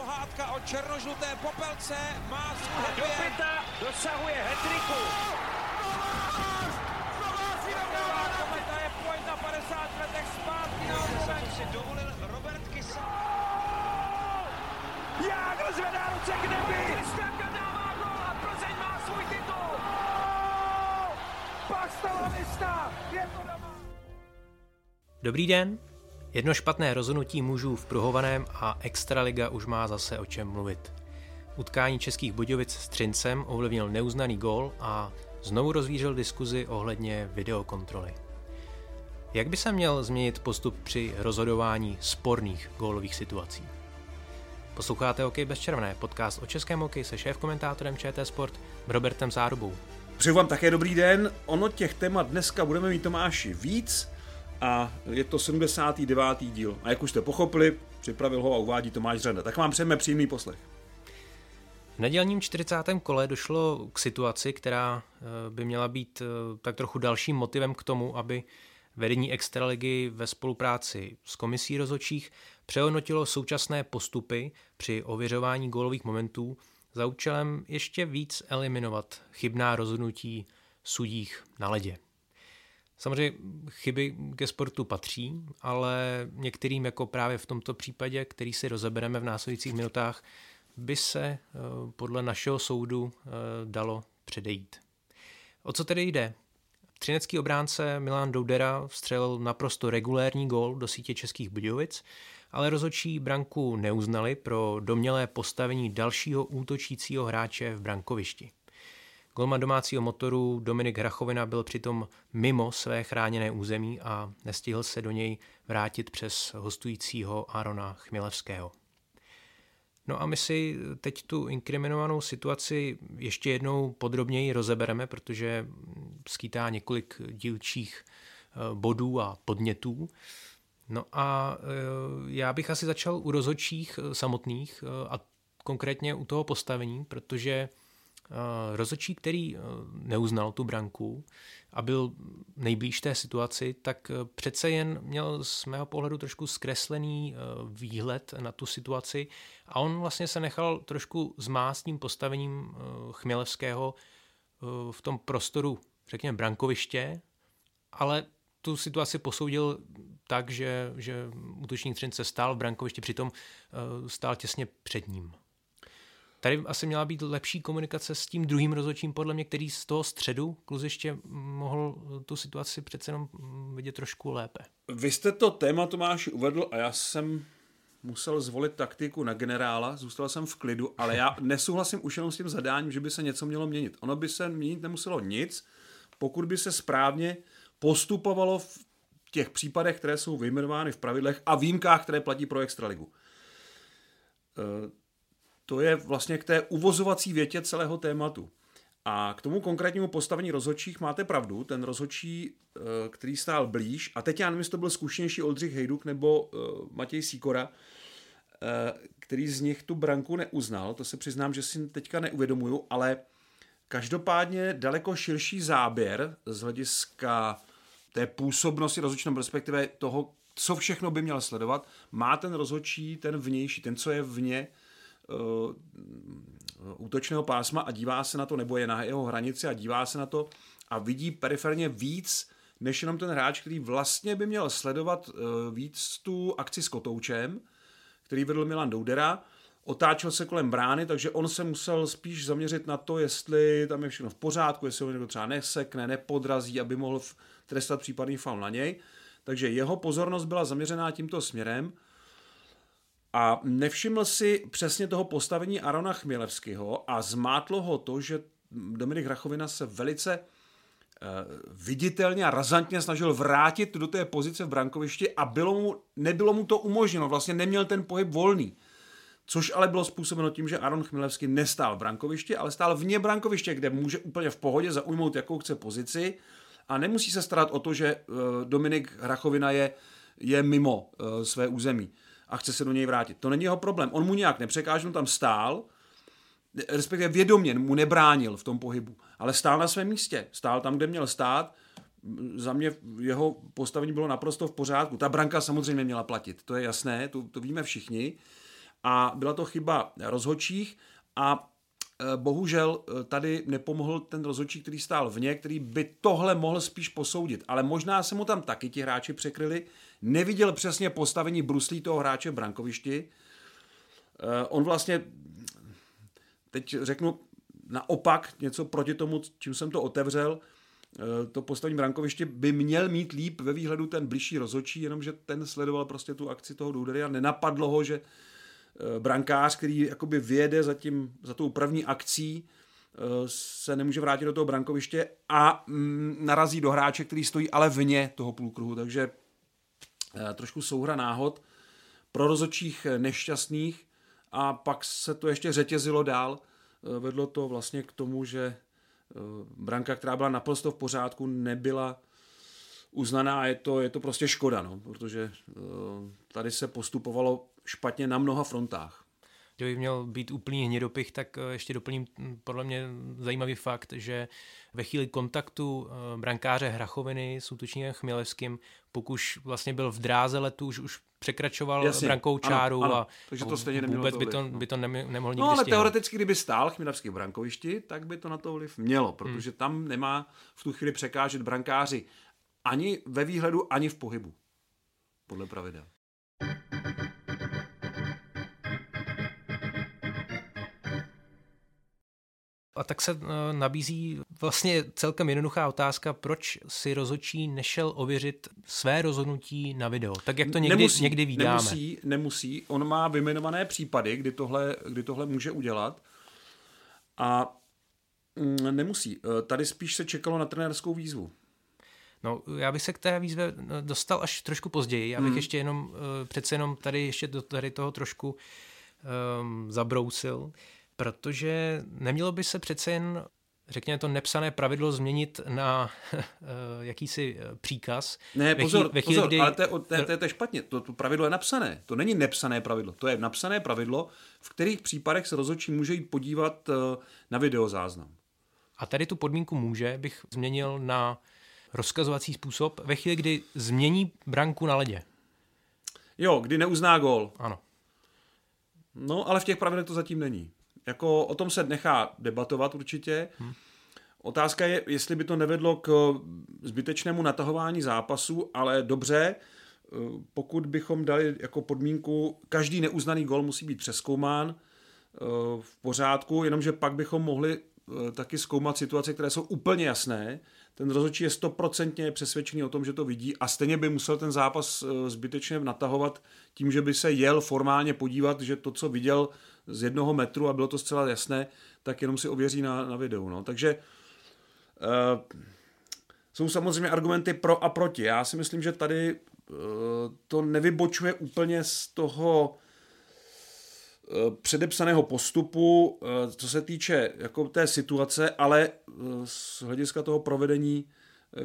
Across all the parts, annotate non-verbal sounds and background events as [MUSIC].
pohádka o černožluté popelce má svůj Do pěta dosahuje hetriku. Kometa je pojď na 50 letech zpátky na si dovolil Robert Kysa. Jágr zvedá ruce k nebi! Kristianka dává gol a Plzeň má svůj titul. Je to doma! Dobrý den. Jedno špatné rozhodnutí mužů v pruhovaném a Extraliga už má zase o čem mluvit. Utkání českých Budějovic s Třincem ovlivnil neuznaný gól a znovu rozvířil diskuzi ohledně videokontroly. Jak by se měl změnit postup při rozhodování sporných gólových situací? Posloucháte Hokej bez červené, podcast o českém hokeji se šéf-komentátorem ČT Sport Robertem Zárubou. Přeju vám také dobrý den. Ono těch témat dneska budeme mít Tomáši víc a je to 79. díl. A jak už jste pochopili, připravil ho a uvádí Tomáš Řenda. Tak vám přejeme příjemný poslech. V nedělním 40. kole došlo k situaci, která eh, by měla být eh, tak trochu dalším motivem k tomu, aby vedení Extraligy ve spolupráci s komisí rozhodčích přehodnotilo současné postupy při ověřování gólových momentů za účelem ještě víc eliminovat chybná rozhodnutí sudích na ledě. Samozřejmě chyby ke sportu patří, ale některým, jako právě v tomto případě, který si rozebereme v následujících minutách, by se eh, podle našeho soudu eh, dalo předejít. O co tedy jde? Třinecký obránce Milan Doudera vstřelil naprosto regulérní gól do sítě českých Budějovic, ale rozhodčí branku neuznali pro domělé postavení dalšího útočícího hráče v brankovišti. Golman domácího motoru Dominik Hrachovina byl přitom mimo své chráněné území a nestihl se do něj vrátit přes hostujícího Arona Chmělevského. No a my si teď tu inkriminovanou situaci ještě jednou podrobněji rozebereme, protože skýtá několik dílčích eh, bodů a podnětů. No a eh, já bych asi začal u rozhodčích eh, samotných a konkrétně u toho postavení, protože rozhodčí, který neuznal tu branku a byl nejblíž té situaci, tak přece jen měl z mého pohledu trošku zkreslený výhled na tu situaci a on vlastně se nechal trošku zmást tím postavením Chmělevského v tom prostoru řekněme, brankoviště, ale tu situaci posoudil tak, že, že útočník Třince stál v brankovišti, přitom stál těsně před ním. Tady asi měla být lepší komunikace s tím druhým rozhodčím, podle mě, který z toho středu kluziště mohl tu situaci přece jenom vidět trošku lépe. Vy jste to téma Tomáš uvedl a já jsem musel zvolit taktiku na generála, zůstal jsem v klidu, ale já [LAUGHS] nesouhlasím už jenom s tím zadáním, že by se něco mělo měnit. Ono by se měnit nemuselo nic, pokud by se správně postupovalo v těch případech, které jsou vyjmenovány v pravidlech a výjimkách, které platí pro Extraligu. To je vlastně k té uvozovací větě celého tématu. A k tomu konkrétnímu postavení rozhodčích máte pravdu, ten rozhodčí, e, který stál blíž, a teď já nevím, jestli to byl zkušenější Oldřich Hejduk nebo e, Matěj Síkora, který z nich tu branku neuznal, to se přiznám, že si teďka neuvědomuju, ale Každopádně daleko širší záběr z hlediska té působnosti rozhodčího, respektive toho, co všechno by měl sledovat, má ten rozhodčí, ten vnější, ten, co je vně útočného pásma a dívá se na to, nebo je na jeho hranici a dívá se na to a vidí periferně víc, než jenom ten hráč, který vlastně by měl sledovat uh, víc tu akci s kotoučem, který vedl Milan Doudera, otáčel se kolem brány, takže on se musel spíš zaměřit na to, jestli tam je všechno v pořádku, jestli ho někdo třeba nesekne, nepodrazí, aby mohl trestat případný faul na něj. Takže jeho pozornost byla zaměřená tímto směrem a nevšiml si přesně toho postavení Arona Chmělevského a zmátlo ho to, že Dominik Rachovina se velice eh, viditelně a razantně snažil vrátit do té pozice v brankovišti a bylo mu, nebylo mu to umožněno, vlastně neměl ten pohyb volný. Což ale bylo způsobeno tím, že Aaron Chmilevský nestál v brankovišti, ale stál vně brankoviště, kde může úplně v pohodě zaujmout jakou chce pozici. A nemusí se starat o to, že eh, Dominik Hrachovina je, je mimo eh, své území a chce se do něj vrátit. To není jeho problém. On mu nějak nepřekážel, on tam stál, respektive vědomě mu nebránil v tom pohybu, ale stál na svém místě. Stál tam, kde měl stát. Za mě jeho postavení bylo naprosto v pořádku. Ta branka samozřejmě měla platit, to je jasné, to, to víme všichni a byla to chyba rozhodčích a e, bohužel e, tady nepomohl ten rozhodčí, který stál vně, který by tohle mohl spíš posoudit, ale možná se mu tam taky ti hráči překryli, neviděl přesně postavení bruslí toho hráče v brankovišti. E, on vlastně, teď řeknu naopak něco proti tomu, čím jsem to otevřel, to postavení brankoviště by měl mít líp ve výhledu ten blížší rozhodčí, jenomže ten sledoval prostě tu akci toho Doudery a nenapadlo ho, že Eh, brankář, který jakoby vyjede za, tím, za tou první akcí, eh, se nemůže vrátit do toho brankoviště a mm, narazí do hráče, který stojí ale vně toho půlkruhu, takže eh, trošku souhra náhod pro rozočích nešťastných a pak se to ještě řetězilo dál. Vedlo to vlastně k tomu, že branka, která byla naprosto v pořádku, nebyla uznaná a je to, je to prostě škoda, no, protože tady se postupovalo špatně na mnoha frontách. Kdyby měl být úplný hnědopich, tak eh, ještě doplním hm, podle mě zajímavý fakt, že ve chvíli kontaktu eh, brankáře Hrachoviny s útočníkem Chmělevským, pokud vlastně byl v dráze letu, už, už překračoval Jasně, brankou čáru ano, ano. a Takže to stejně vůbec by to, no. by to nemohl nikdy No ale stihnout. teoreticky, kdyby stál Chmělevský v brankovišti, tak by to na to vliv mělo, protože hmm. tam nemá v tu chvíli překážet brankáři ani ve výhledu, ani v pohybu. Podle pravidel. A tak se eh, nabízí vlastně celkem jednoduchá otázka, proč si rozhodčí nešel ověřit své rozhodnutí na video, tak jak to někdy, nemusí, někdy vídáme. Nemusí, nemusí. On má vyjmenované případy, kdy tohle, kdy tohle může udělat a mm, nemusí. Eh, tady spíš se čekalo na trenérskou výzvu. No, já bych se k té výzve eh, dostal až trošku později. Já bych hmm. ještě jenom, přece jenom tady ještě do tady toho trošku um, zabrousil protože nemělo by se přece jen řekněme to nepsané pravidlo změnit na uh, [LAUGHS] jakýsi eh, příkaz. Ne, pozor, ve chvíli, pozor kdy... ale to je, to, je, to je špatně. To, to pravidlo je napsané. To není nepsané pravidlo. To je napsané pravidlo, v kterých případech se rozhodčí může jít podívat uh, na videozáznam. A tady tu podmínku může bych změnil na rozkazovací způsob ve chvíli, kdy změní branku na ledě. Jo, kdy neuzná gol. Ano. No, ale v těch pravidlech to zatím není. Jako o tom se nechá debatovat určitě. Hmm. Otázka je, jestli by to nevedlo k zbytečnému natahování zápasu, ale dobře, eh, pokud bychom dali jako podmínku, každý neuznaný gol musí být přeskoumán eh, v pořádku, jenomže pak bychom mohli eh, taky zkoumat situace, které jsou úplně jasné. Ten rozhodčí je stoprocentně přesvědčený o tom, že to vidí a stejně by musel ten zápas zbytečně natahovat tím, že by se jel formálně podívat, že to, co viděl, z jednoho metru a bylo to zcela jasné, tak jenom si ověří na, na videu. No. Takže uh, jsou samozřejmě argumenty pro a proti. Já si myslím, že tady uh, to nevybočuje úplně z toho předepsaného postupu, uh, co se týče jako té situace, ale uh, z hlediska toho provedení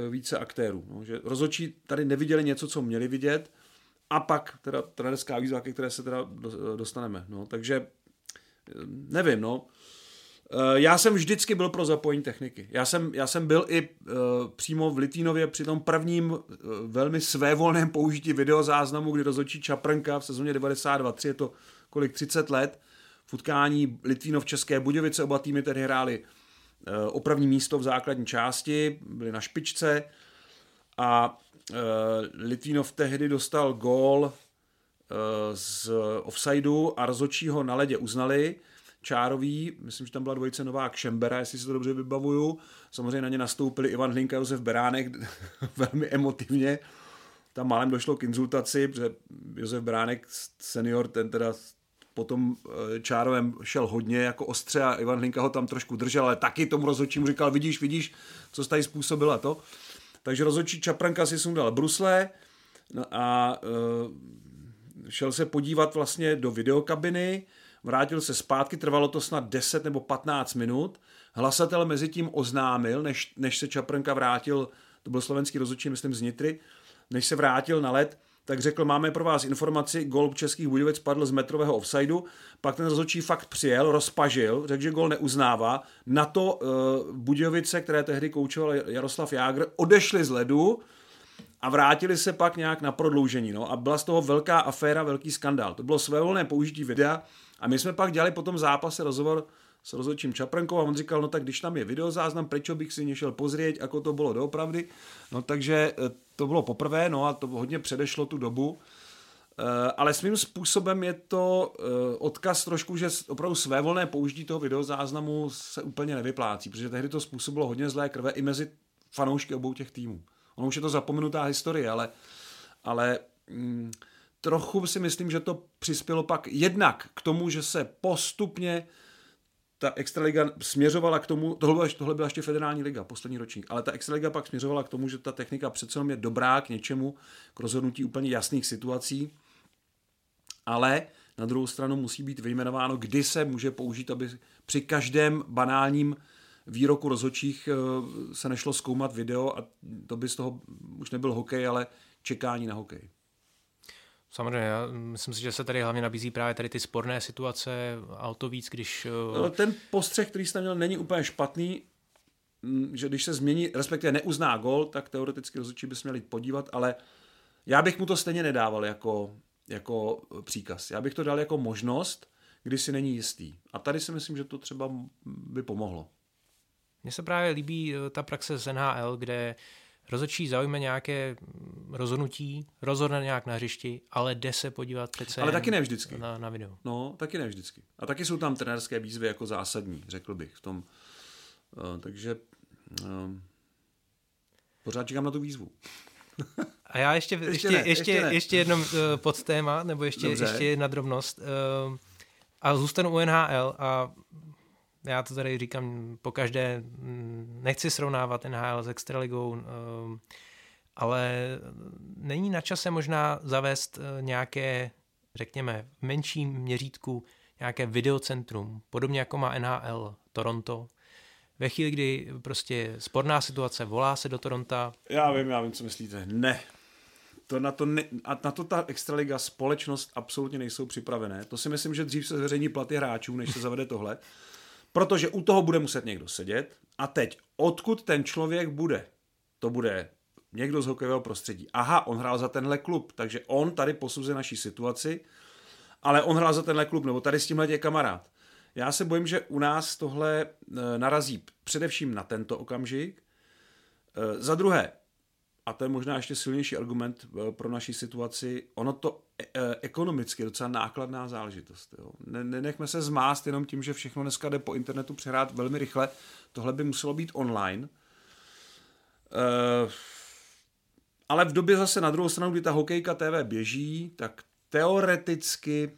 více aktérů. No, že rozhodčí tady neviděli něco, co měli vidět, a pak teda trenerská výzva, ke které se teda dostaneme. No, takže nevím, no. Eh, já jsem vždycky byl pro zapojení techniky. Já jsem, já jsem byl i uh, přímo v Litvínově při tom prvním uh, velmi svévolném použití videozáznamu, kdy rozhodčí Čaprnka v sezóně 92-3, je to kolik 30 let, v utkání Litvínov České Budějovice, oba týmy tedy hráli uh, o první místo v základní části, byli na špičce a uh, Litvínov tehdy dostal gól Eh, z offsideu a rozhodčí ho na ledě uznali. Čárový, myslím, že tam byla dvojice Novák Šembera, jestli si to dobře vybavuju. Samozřejmě na ně nastoupili Ivan Hlinka a Josef Beránek [LAUGHS] velmi emotivně. Tam málem došlo k inzultaci, protože Josef Beránek senior, ten teda potom eh, Čárovem šel hodně jako ostře a Ivan Hlinka ho tam trošku držel, ale taky tomu rozhodčímu říkal, vidíš, vidíš, co jsi tady způsobila to. Takže rozhodčí Čapranka si sundal brusle no a uh, šel se podívat vlastně do videokabiny, vrátil se zpátky, trvalo to snad 10 nebo 15 minut. Hlasatel mezi tím oznámil, než, než se Čaprnka vrátil, to byl slovenský rozhodčí, myslím z Nitry, než se vrátil na led, tak řekl, máme pro vás informaci, gol Českých Budějovic padl z metrového offsideu, pak ten rozhodčí fakt přijel, rozpažil, řekl, že gol neuznává. Na to uh, Budějovice, které tehdy koučoval Jaroslav Jágr, odešli z ledu, a vrátili se pak nějak na prodloužení. No, a byla z toho velká aféra, velký skandál. To bylo svévolné použití videa a my jsme pak dělali po tom zápase rozhovor s rozhodčím Čaprenkou a on říkal, no tak když tam je videozáznam, proč bych si nešel pozrieť, ako to bylo doopravdy. No takže eh, to bylo poprvé, no a to hodně předešlo tu dobu. Eh, ale svým způsobem je to eh, odkaz trošku, že opravdu své volné použití toho videozáznamu se úplně nevyplácí, protože tehdy to způsobilo hodně zlé krve i mezi fanoušky obou těch týmů. Ono už je to zapomenutá historie, ale, ale mm, trochu si myslím, že to přispělo pak jednak k tomu, že se postupně ta extraliga směřovala k tomu, tohle byla, tohle byla ještě federální liga, poslední ročník, ale ta extraliga pak směřovala k tomu, že ta technika přece je dobrá k něčemu, k rozhodnutí úplně jasných situací, ale na druhou stranu musí být vyjmenováno, kdy se může použít, aby při každém banálním výroku rozhodčích eh, se nešlo zkoumat video a to by z toho už nebyl hokej, ale čekání na hokej. Samozřejmě, já myslím si, že se tady hlavně nabízí právě tady ty sporné situace a o to víc, když... Eh, ten postřeh, který jste měl, není úplně špatný, mm, že když se změní, respektive neuzná gol, tak teoreticky rozhodčí by se měli podívat, ale já bych mu to stejně nedával jako, jako příkaz. Já bych to dal jako možnost, kdy si není jistý. A tady si myslím, že to třeba by pomohlo. Mně se právě líbí eh, ta praxe z NHL, kde rozhodčí zaujme nějaké rozhodnutí, rozhodne nějak na hřišti, ale jde se podívat přece Ale taky ne vždycky. Na, na video. No, taky ne vždycky. A taky jsou tam trenérské výzvy jako zásadní, řekl bych v tom. Uh, takže uh, pořád čekám na tu výzvu. [LAUGHS] A já ještě, ještě, ještě, ne, ještě, ještě, ještě jedno uh, podtéma, nebo ještě, ještě jedna drobnost. Uh, a zůstanu u NHL a já to tady říkám po každé, mm, nechci srovnávat NHL s Extraligou, um, ale není na čase možná zavést eh, nějaké, řekněme, v menším měřítku nějaké videocentrum, podobně jako má NHL Toronto. Ve chvíli, kdy prostě sporná situace, volá se do Toronto. Já vím, já vím, co myslíte. Ne. To na, to ne, a na to ta Extraliga společnost absolutně nejsou připravené. To si myslím, že dřív se zveřejní platy hráčů, než se zavede tohle. Protože u toho bude muset někdo sedět. A teď, odkud ten člověk bude? To bude někdo z hokejového prostředí. Aha, on hrál za tenhle klub, takže on tady posuzuje naší situaci, ale on hrál za tenhle klub, nebo tady s tímhle je kamarád. Já se bojím, že u nás tohle e, narazí především na tento okamžik. E, za druhé, a to je možná ještě silnější argument e, pro naší situaci, ono to ekonomicky je docela nákladná záležitost. Jo. Nenechme se zmást jenom tím, že všechno dneska jde po internetu přehrát velmi rychle. Tohle by muselo být online. Ale v době zase na druhou stranu, kdy ta hokejka TV běží, tak teoreticky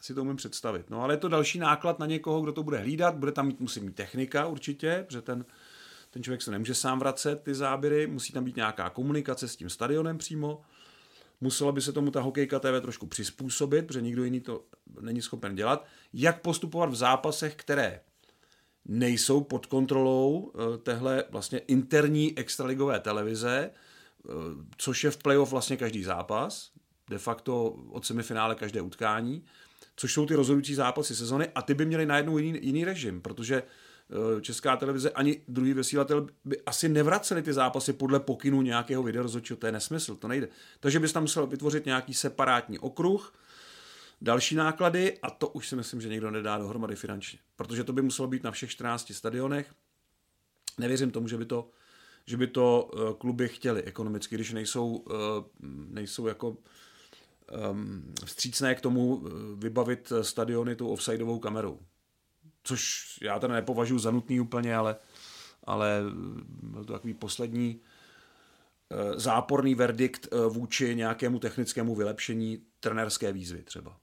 si to umím představit. No ale je to další náklad na někoho, kdo to bude hlídat, bude tam mít, musí mít technika určitě, protože ten, ten člověk se nemůže sám vracet ty záběry, musí tam být nějaká komunikace s tím stadionem přímo. Muselo by se tomu ta hokejka TV trošku přizpůsobit, protože nikdo jiný to není schopen dělat. Jak postupovat v zápasech, které nejsou pod kontrolou eh, téhle vlastně interní extraligové televize, Eh, což je v playoff vlastně každý zápas, de facto od semifinále každé utkání, což jsou ty rozhodující zápasy sezony a ty by měly najednou jiný, jiný režim, protože Česká televize ani druhý vysílatel by asi nevraceli ty zápasy podle pokynu nějakého videorozhodčího, to je nesmysl, to nejde. Takže bys tam musel vytvořit nějaký separátní okruh, další náklady a to už si myslím, že někdo nedá dohromady finančně, protože to by muselo být na všech 14 stadionech. Nevěřím tomu, že by to že by to eh, kluby chtěli ekonomicky, když nejsou, eh, nejsou jako ehm, vstřícné k tomu eh, vybavit stadiony tou offsideovou kamerou. Což já teda nepovažuji za nutný úplně, ale, ale byl to takový poslední záporný verdikt vůči nějakému technickému vylepšení trenerské výzvy třeba.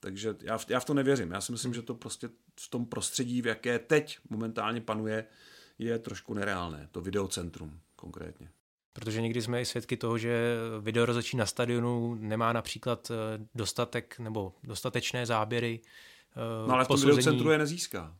Takže já v, já v to nevěřím. Já si myslím, že to prostě v tom prostředí, v jaké teď momentálně panuje, je trošku nereálné, to videocentrum konkrétně. Protože někdy jsme i svědky toho, že videorozočí na stadionu nemá například eh, dostatek nebo dostatečné záběry. Eh, no ale v tom videocentru je nezíská.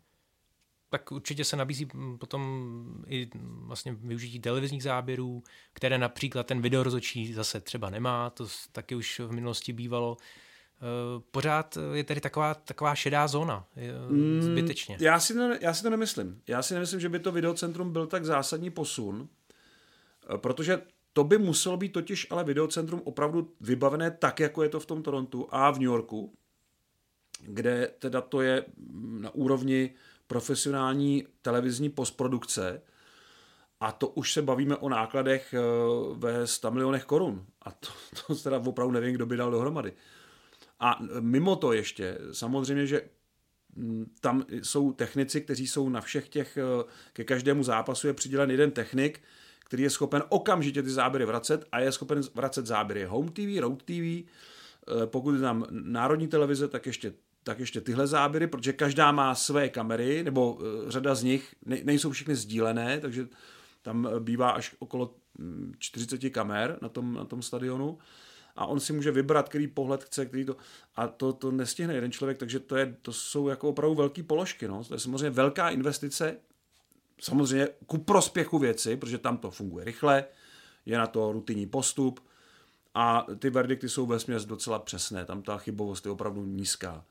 Tak určitě se nabízí potom i vlastně využití televizních záběrů, které například ten videorozočí zase třeba nemá, to taky už v minulosti bývalo. Eh, pořád je tady taková, taková šedá zóna, mm, zbytečně. Mm, já, si ne, já si to nemyslím. Já si nemyslím, že by to videocentrum byl tak zásadní posun, eh, protože to by muselo být totiž ale videocentrum opravdu vybavené tak, jako je to v tom Torontu a v New Yorku, kde teda to je na úrovni profesionální televizní postprodukce a to už se bavíme o nákladech eh, ve 100 milionech korun. A to, [LAUGHS] to teda opravdu nevím, kdo by dal dohromady. A mimo to ještě, samozřejmě, že mm, tam jsou technici, kteří jsou na všech těch, eh, ke každému zápasu je přidělen jeden technik, který je schopen okamžitě ty záběry vracet a je schopen vracet záběry Home TV, Road TV, pokud je tam národní televize, tak ještě tak ještě tyhle záběry, protože každá má své kamery, nebo eh, řada z nich, nejsou všechny sdílené, takže tam bývá až okolo 40 mm, kamer na tom, na tom stadionu a on si může vybrat, který pohled chce, který to, a to, to nestihne jeden člověk, takže to, je, to jsou jako opravdu velké položky, no. to je samozřejmě velká investice, samozřejmě ku prospěchu věci, protože tam to funguje rychle, je na to rutinní postup a ty verdikty jsou ve docela přesné, tam ta chybovost je opravdu nízká.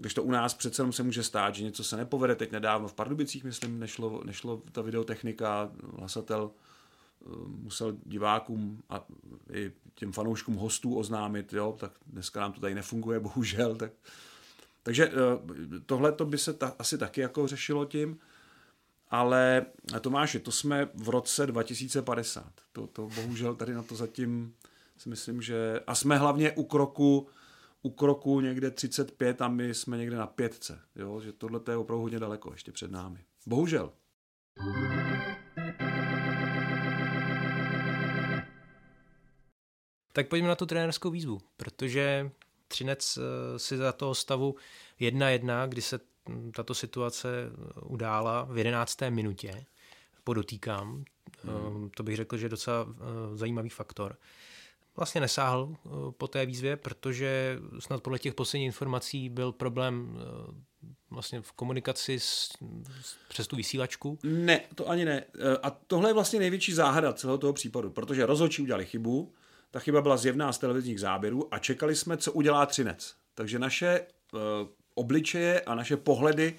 Když to u nás přece jenom se může stát, že něco se nepovede. Teď nedávno v Pardubicích, myslím, nešlo, nešlo ta videotechnika, hlasatel eh, musel divákům a i těm fanouškům hostů oznámit, jo, tak dneska nám to tady nefunguje, [LAUGHS] bohužel. Tak, takže eh, tohle to by se ta, asi taky jako řešilo tím, ale Tomáši, to jsme v roce 2050. To, to bohužel tady na to zatím si myslím, že... A jsme hlavně u kroku u kroku někde 35 a my jsme někde na pětce. Jo? Že tohle je opravdu hodně daleko ještě před námi. Bohužel. Tak pojďme na tu trenérskou výzvu, protože Třinec eh, si za toho stavu 1-1, kdy se hm, tato situace udála v 11. minutě, podotýkám, hmm. to bych řekl, že je docela eh, zajímavý faktor vlastně nesáhl eh, po té výzvě, protože snad podle těch posledních informací byl problém eh, vlastně v komunikaci s, přes tu vysílačku? Ne, to ani ne. Eh, a tohle je vlastně největší záhada celého toho případu, protože rozhodčí udělali chybu, ta chyba byla zjevná z televizních záběrů a čekali jsme, co udělá Třinec. Takže naše obličeje a naše pohledy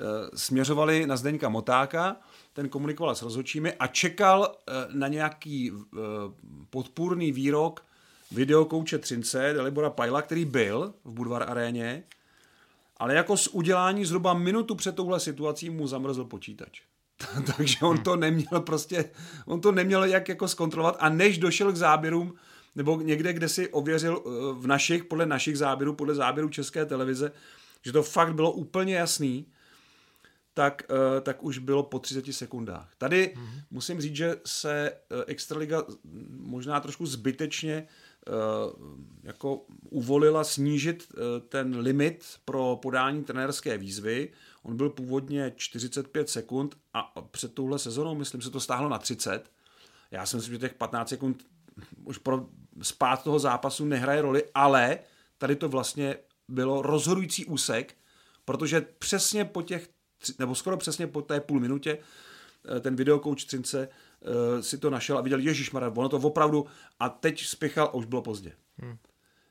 uh, směřovaly na Zdeňka Motáka, ten komunikoval s rozhodčími a čekal eh, na nějaký eh, podpůrný výrok videokouče Třince, Dalibora Pajla, který byl v Budvar aréně, ale jako s udělání zhruba minutu před touhle situací mu zamrzl počítač. [LAUGHS] Takže on to neměl prostě, on to neměl jak jako zkontrolovat a než došel k záběrům, nebo někde, kde si ověřil eh, v našich, podle našich záběrů, podle záběrů České televize, že to fakt bylo úplně jasný, tak, uh, tak už bylo po 30 sekundách. Tady mm-hmm. musím říct, že se uh, Extraliga možná trošku zbytečně uh, jako uvolila snížit ten limit pro podání trenérské výzvy. On byl původně 45 sekund a před touhle sezónou, myslím, se to stáhlo na 30. Já si myslím, že těch 15 sekund už pro spát toho zápasu nehraje roli, ale tady to vlastně bylo rozhodující úsek, protože přesně po těch nebo skoro přesně po té půl minutě eh, ten videokouč Třince uh, si to našel a viděl, Ježíš Mara, ono to opravdu, a teď spěchal a už bylo pozdě. Hmm.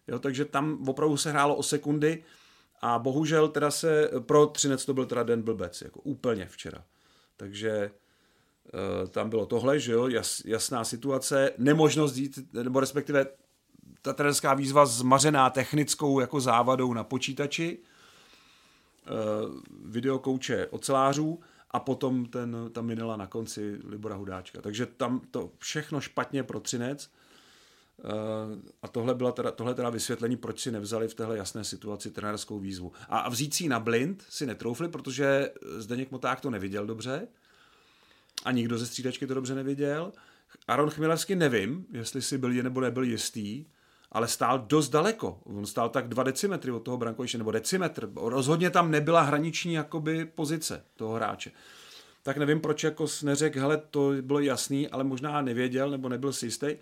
Jo, takže tam opravdu se hrálo o sekundy a bohužel teda se, pro Třinec to byl teda den blbec, jako úplně včera. Takže uh, tam bylo tohle, že jo, jas, jasná situace, nemožnost jít, nebo respektive ta trenerská výzva zmařená technickou jako závadou na počítači, Eh, videokouče ocelářů a potom ten, ta minela na konci Libora Hudáčka. Takže tam to všechno špatně pro Třinec eh, a tohle, byla teda, tohle teda vysvětlení, proč si nevzali v téhle jasné situaci trenérskou výzvu. A vzít si na blind si netroufli, protože Zdeněk Moták to neviděl dobře a nikdo ze střídačky to dobře neviděl. Aaron Chmielevsky nevím, jestli si byl nebo nebyl jistý, ale stál dost daleko. On stál tak dva decimetry od toho brankoviště, nebo decimetr. Rozhodně tam nebyla hraniční jakoby pozice toho hráče. Tak nevím, proč jako neřekl, hele, to bylo jasný, ale možná nevěděl, nebo nebyl si jistý.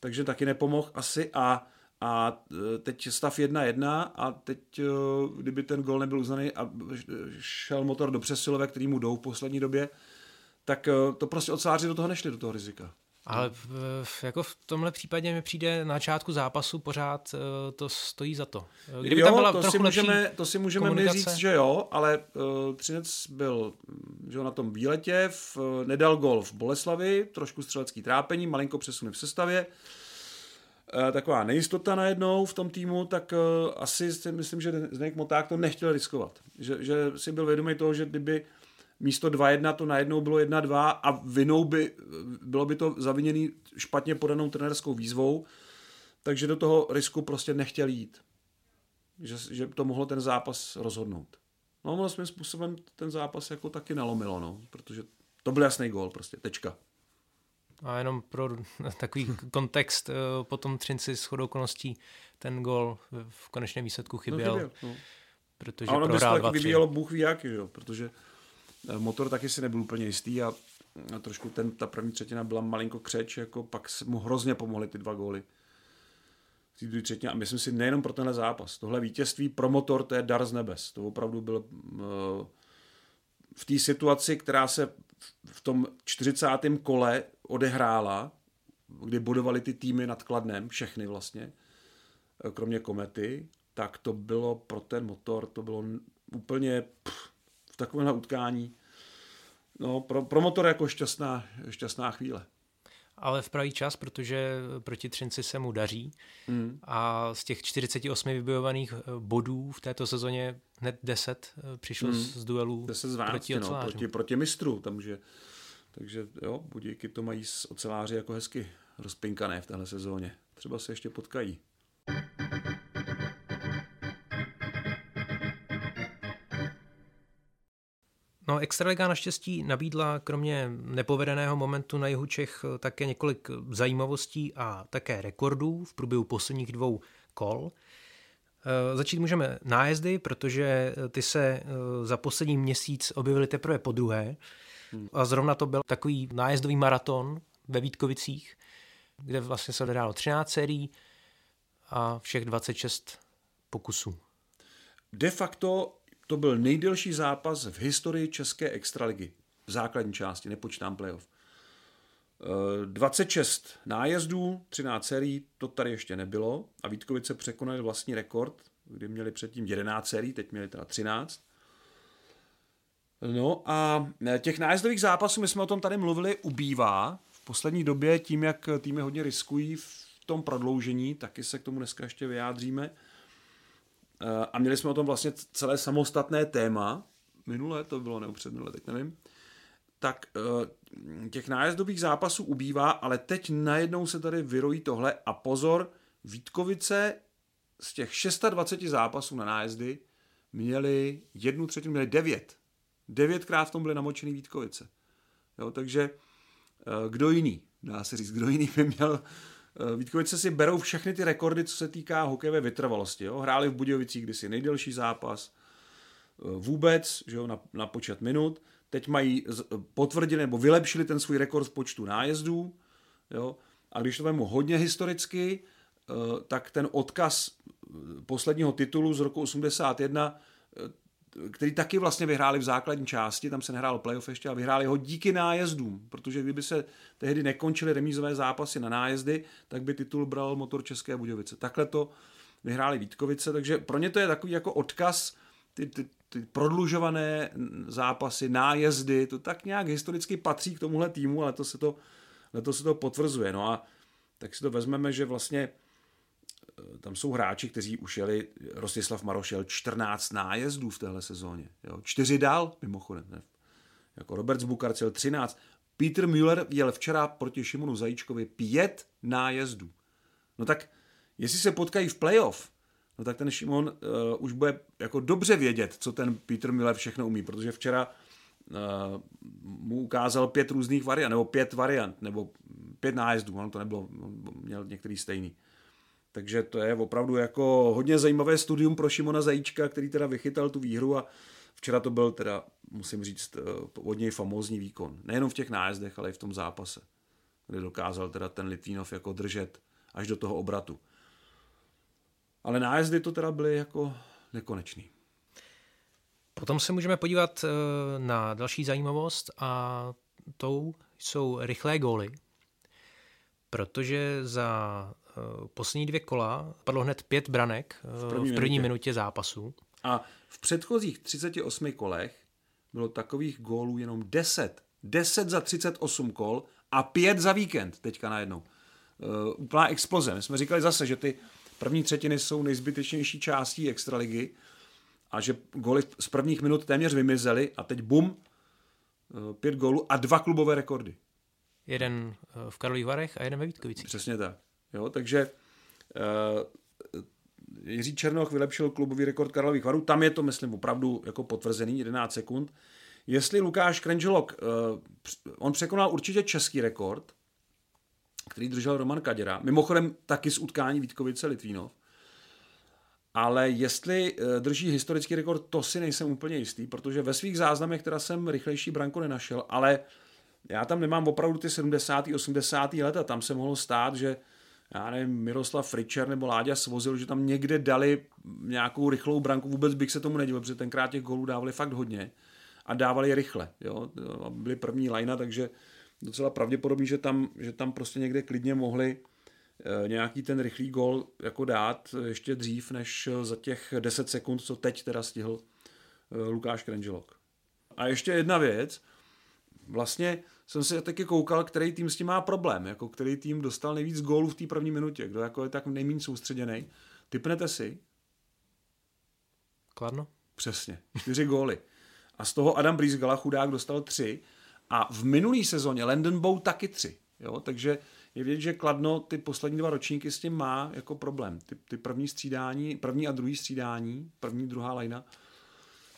Takže taky nepomohl asi a a e, teď stav 1-1 a teď, e, kdyby ten gol nebyl uznaný a šel motor do přesilové, který mu jdou v poslední době, tak e, to prostě odsáři do toho nešli, do toho rizika. Ale v, jako v tomhle případě mi přijde na začátku zápasu pořád uh, to stojí za to. Kdyby jo, tam byla to, si můžeme, to si můžeme my říct, že jo, ale uh, Třinec byl že na tom výletě, v, nedal gol v Boleslavi, trošku střelecký trápení, malinko přesuny v sestavě, e, taková nejistota najednou v tom týmu, tak e, asi si myslím, že Zdeněk Moták to nechtěl riskovat. Že, že si byl vědomý toho, že kdyby místo 2-1 to najednou bylo 1-2 a vinou by, bylo by to zaviněný špatně podanou trenerskou výzvou, takže do toho risku prostě nechtěl jít. Že, že to mohlo ten zápas rozhodnout. No ono svým způsobem ten zápas jako taky nalomilo, no, protože to byl jasný gól prostě, tečka. A jenom pro takový kontext, eh, potom Třinci s chodou okolností ten gol v konečném výsledku no, chyběl. No, chyběl no. Protože a ono by se taky vyvíjelo Bůh ví jak, že? protože motor taky si nebyl úplně jistý a, trošku ten, ta první třetina byla malinko křeč, jako pak mu hrozně pomohly ty dva góly. A myslím si nejenom pro tenhle zápas. Tohle vítězství pro motor, to je dar z nebes. To opravdu byl uh, v té situaci, která se v tom 40. kole odehrála, kdy budovali ty týmy nad Kladnem, všechny vlastně, eh, kromě Komety, tak to bylo pro ten motor, to bylo úplně pff, takovémhle utkání, no, pro, pro motor jako šťastná, šťastná chvíle ale v pravý čas, protože proti Třinci se mu daří mm. a z těch 48 vybojovaných eh, bodů v této sezóně hned 10 eh, přišlo mm. z duelů 10 z 12, proti, no, proti, proti mistru, takže, takže jo, budíky to mají s oceláři jako hezky rozpinkané v téhle sezóně. Třeba se ještě potkají. No, Extraliga naštěstí nabídla kromě nepovedeného momentu na jihu Čech také několik zajímavostí a také rekordů v průběhu posledních dvou kol. E, začít můžeme nájezdy, protože ty se e, za poslední měsíc objevily teprve po druhé. A zrovna to byl takový nájezdový maraton ve Vítkovicích, kde vlastně se odehrálo 13 sérií a všech 26 pokusů. De facto to byl nejdelší zápas v historii České extraligy. V základní části, nepočítám playoff. 26 eh, nájezdů, 13 sérií, to tady ještě nebylo. A Vítkovice překonali vlastní rekord, kdy měli předtím 11 sérií, teď měli teda 13. No a eh, těch nájezdových zápasů, my jsme o tom tady mluvili, ubývá. V poslední době tím, jak týmy hodně riskují v tom prodloužení, taky se k tomu dneska ještě vyjádříme. Eh, a měli jsme o tom vlastně celé samostatné téma, minulé to bylo, nebo předminulé, teď nevím, tak eh, těch nájezdových zápasů ubývá, ale teď najednou se tady vyrojí tohle a pozor, Vítkovice z těch 26 zápasů na nájezdy měli jednu třetinu, měli devět. Devětkrát v tom byly namočený Vítkovice. Jo, takže eh, kdo jiný, dá se říct, kdo jiný by měl Vítkovice si berou všechny ty rekordy, co se týká hokejové vytrvalosti. Jo? Hráli v Budějovicích kdysi nejdelší zápas eh, vůbec, že jo, na, na počet minut. Teď mají potvrdili nebo vylepšili ten svůj rekord v počtu nájezdů. Jo? A když to vemu hodně historicky, eh, tak ten odkaz posledního titulu z roku 81 který taky vlastně vyhráli v základní části, tam se nehrálo playoff ještě, a vyhráli ho díky nájezdům, protože kdyby se tehdy nekončily remízové zápasy na nájezdy, tak by titul bral motor České Budějovice. Takhle to vyhráli Vítkovice, takže pro ně to je takový jako odkaz, ty, ty, ty prodlužované zápasy, nájezdy, to tak nějak historicky patří k tomuhle týmu, ale to se to, to se to potvrzuje. No a tak si to vezmeme, že vlastně tam jsou hráči, kteří už jeli, Rostislav Maroš jel 14 nájezdů v téhle sezóně. Jo. Čtyři dál, mimochodem. Ne? Jako Robert Zbukar jel 13. Peter Müller jel včera proti Šimonu Zajíčkovi pět nájezdů. No tak, jestli se potkají v playoff, no tak ten Šimon uh, už bude jako dobře vědět, co ten Peter Müller všechno umí, protože včera uh, mu ukázal pět různých variant, nebo pět variant, nebo pět nájezdů, on to nebylo, měl některý stejný. Takže to je opravdu jako hodně zajímavé studium pro Šimona Zajíčka, který teda vychytal tu výhru a včera to byl teda, musím říct, eh, od něj famózní výkon. Nejenom v těch nájezdech, ale i v tom zápase, kde dokázal teda ten Litvínov jako držet až do toho obratu. Ale nájezdy to teda byly jako nekonečný. Potom se můžeme podívat eh, na další zajímavost a tou jsou rychlé góly, protože za poslední dvě kola padlo hned pět branek v první, v první minutě. minutě zápasu. A v předchozích 38 kolech bylo takových gólů jenom 10. 10 za 38 kol a 5 za víkend teďka najednou. Uh, úplná exploze. My jsme říkali zase, že ty první třetiny jsou nejzbytečnější částí extraligy a že góly z prvních minut téměř vymizely a teď bum, uh, pět gólů a dva klubové rekordy. Jeden v Karlových Varech a jeden ve Vítkovicích. Přesně tak. Jo, takže uh, Jiří Černoch vylepšil klubový rekord Karlových Varů. Tam je to, myslím, opravdu jako potvrzený, 11 sekund. Jestli Lukáš Krenželok, uh, on překonal určitě český rekord, který držel Roman Kaděra, mimochodem taky z utkání Vítkovice Litvínov, ale jestli uh, drží historický rekord, to si nejsem úplně jistý, protože ve svých záznamech teda jsem rychlejší branku nenašel, ale já tam nemám opravdu ty 70. 80. leta, tam se mohlo stát, že já nevím, Miroslav Fričer nebo Láďa Svozil, že tam někde dali nějakou rychlou branku, vůbec bych se tomu nedivil, protože tenkrát těch gólů dávali fakt hodně a dávali je rychle. Jo? Byli první lajna, takže docela pravděpodobný, že tam, že tam prostě někde klidně mohli eh, nějaký ten rychlý gol jako dát ještě dřív, než za těch 10 sekund, co teď teda stihl eh, Lukáš Krenželok. A ještě jedna věc, vlastně jsem se taky koukal, který tým s tím má problém, jako který tým dostal nejvíc gólů v té první minutě, kdo jako je tak nejméně soustředěný. Typnete si? Kladno? Přesně, čtyři góly. A z toho Adam Brizgala, chudák, dostal tři. A v minulý sezóně Landon Bow taky tři. Jo? Takže je vidět, že Kladno ty poslední dva ročníky s tím má jako problém. Ty, ty první střídání, první a druhý střídání, první, druhá lajna,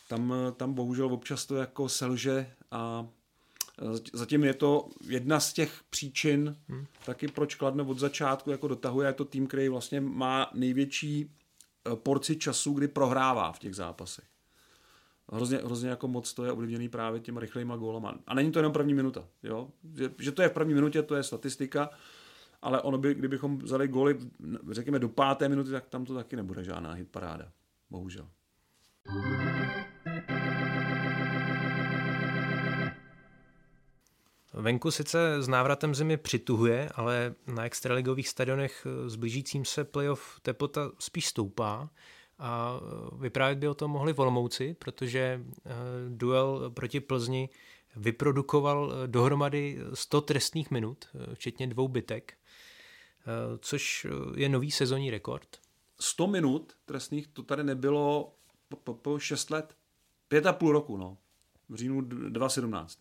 tam, tam bohužel občas to jako selže a Zatím je to jedna z těch příčin, hmm. taky proč Kladno od začátku jako dotahuje, je to tým, který vlastně má největší eh, porci času, kdy prohrává v těch zápasech. Hrozně, hrozně jako moc to je ovlivněný právě těma rychlejma gólama. A není to jenom první minuta. Jo? Že, že to je v první minutě, to je statistika, ale ono by, kdybychom vzali góly, řekněme, do páté minuty, tak tam to taky nebude žádná hitparáda. Bohužel. Venku sice s návratem zimy přituhuje, ale na extraligových stadionech s blížícím se playoff teplota spíš stoupá a vyprávět by o tom mohli Volmouci, protože eh, duel proti Plzni vyprodukoval eh, dohromady 100 trestných minut, eh, včetně dvou bytek, což je nový sezónní rekord. 100 minut trestných, to tady nebylo po, po, po 6 let, pět a půl roku, no, v říjnu 2017.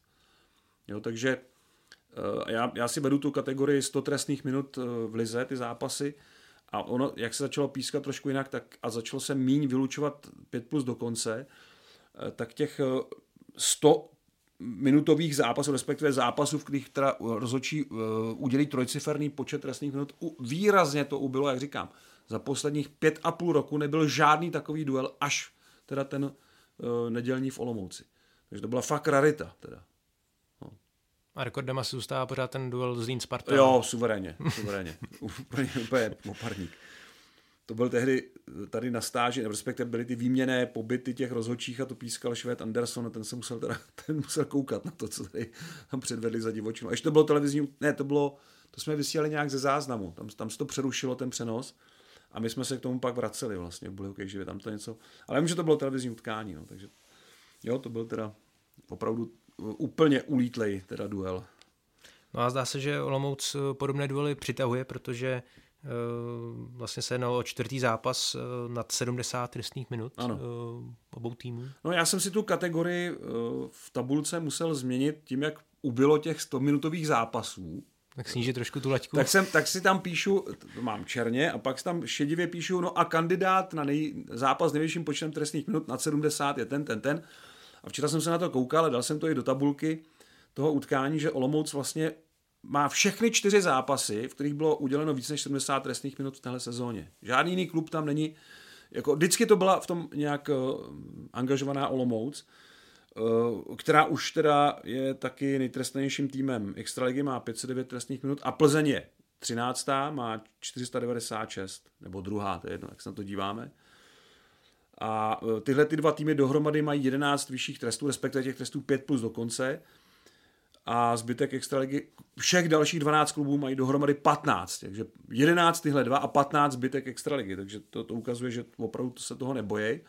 Jo, takže uh, já, já si beru tu kategorii 100 trestných minut uh, v lize, ty zápasy, a ono, jak se začalo pískat trošku jinak, tak a začalo se míň vylučovat 5 plus do konce, uh, tak těch uh, 100 minutových zápasů, respektive zápasů, v kterých teda rozhodčí udělí trojciferný počet trestných minut, výrazně to ubylo, jak říkám. Za posledních pět a půl roku nebyl žádný takový duel, až teda ten nedělní v Olomouci. Takže to byla fakt rarita. Teda. A rekordem asi zůstává pořád ten duel z Lín Sparta. Jo, suverénně, suverénně. [LAUGHS] úplně, úplně oparník. To byl tehdy tady na stáži, respektive byly ty výměné pobyty těch rozhodčích a to pískal Švéd Anderson a ten se musel, teda, [LAUGHS] ten musel koukat na to, co tady tam předvedli za divočinu. A ještě to bylo televizní, ne, to bylo, to jsme vysílali nějak ze záznamu, tam, tam se to přerušilo, ten přenos a my jsme se k tomu pak vraceli vlastně, byli hokej živě, tam to něco, ale vím, že to bylo televizní utkání, no, takže jo, to byl teda opravdu úplně ulítlej teda duel. No a zdá se, že Olomouc podobné duely přitahuje, protože uh, vlastně se jednalo o čtvrtý zápas uh, nad 70 trestných minut ano. Obou týmů. No já jsem si tu kategorii v tabulce musel změnit tím, jak ubylo těch 100 minutových zápasů. Tak snížit trošku tu laťku. Tak, jsem, tak si tam píšu, to mám černě, a pak si tam šedivě píšu, no a kandidát na nej, zápas s největším počtem trestných minut nad 70 je ten, ten, ten. A včera jsem se na to koukal a dal jsem to i do tabulky toho utkání, že Olomouc vlastně má všechny čtyři zápasy, v kterých bylo uděleno víc než 70 trestných minut v téhle sezóně. Žádný jiný klub tam není, jako vždycky to byla v tom nějak uh, angažovaná Olomouc, uh, která už teda je taky nejtrestnějším týmem. Extraligy má 509 trestných minut a Plzeň je 13. má 496, nebo druhá, to je jedno, jak se na to díváme. A e, tyhle ty dva týmy dohromady mají 11 vyšších trestů, respektive těch trestů 5 plus do konce. A zbytek extraligy, všech dalších 12 klubů mají dohromady 15. Takže 11 tyhle dva a 15 zbytek extraligy. Takže to, to ukazuje, že opravdu se toho nebojí.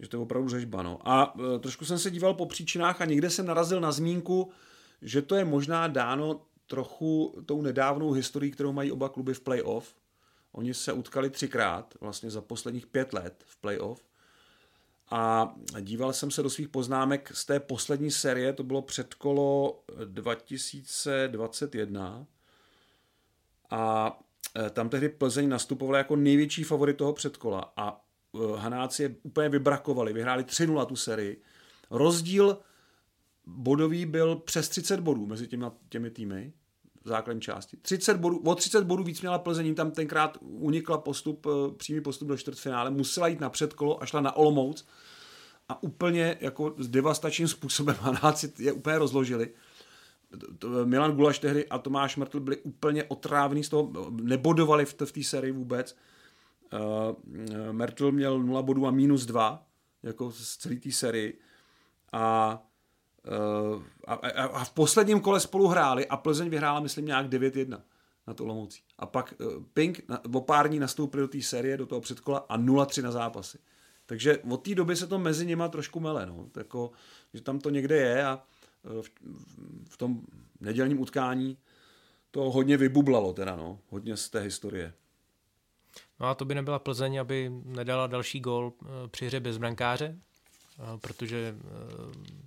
Že to je opravdu řežba, no. A e, trošku jsem se díval po příčinách a někde jsem narazil na zmínku, že to je možná dáno trochu tou nedávnou historií, kterou mají oba kluby v playoff. Oni se utkali třikrát, vlastně za posledních pět let v playoff. A díval jsem se do svých poznámek z té poslední série, to bylo předkolo 2021. A e, tam tehdy Plzeň nastupovala jako největší favorit toho předkola a e, Hanáci je úplně vybrakovali, vyhráli 3-0 tu sérii. Rozdíl bodový byl přes 30 bodů mezi těmi, těmi týmy základní části. 30 bodů, o 30 bodů víc měla Plzeň, tam tenkrát unikla postup, eh, přímý postup do čtvrtfinále, musela jít na předkolo a šla na Olomouc a úplně jako s devastačním způsobem [LAUGHS] Hanáci je úplně rozložili. Milan Gulaš tehdy a Tomáš Mrtl byli úplně otrávní z toho, nebodovali v té sérii vůbec. Uh, Mertl měl 0 bodů a minus 2, jako z celé té sérii. A Eh, a, a, a v posledním kole spolu hráli a Plzeň vyhrála, myslím, nějak 9-1 na to Olomoucí. A pak uh, Pink na, o pár dní nastoupil do té série, do toho předkola a 0-3 na zápasy. Takže od té doby se to mezi nima trošku mele, no. Tako, že tam to někde je a uh, v, v tom nedělním utkání to hodně vybublalo teda, no. Hodně z té historie. No a to by nebyla Plzeň, aby nedala další gol při hře bez brankáře, Eh, protože eh,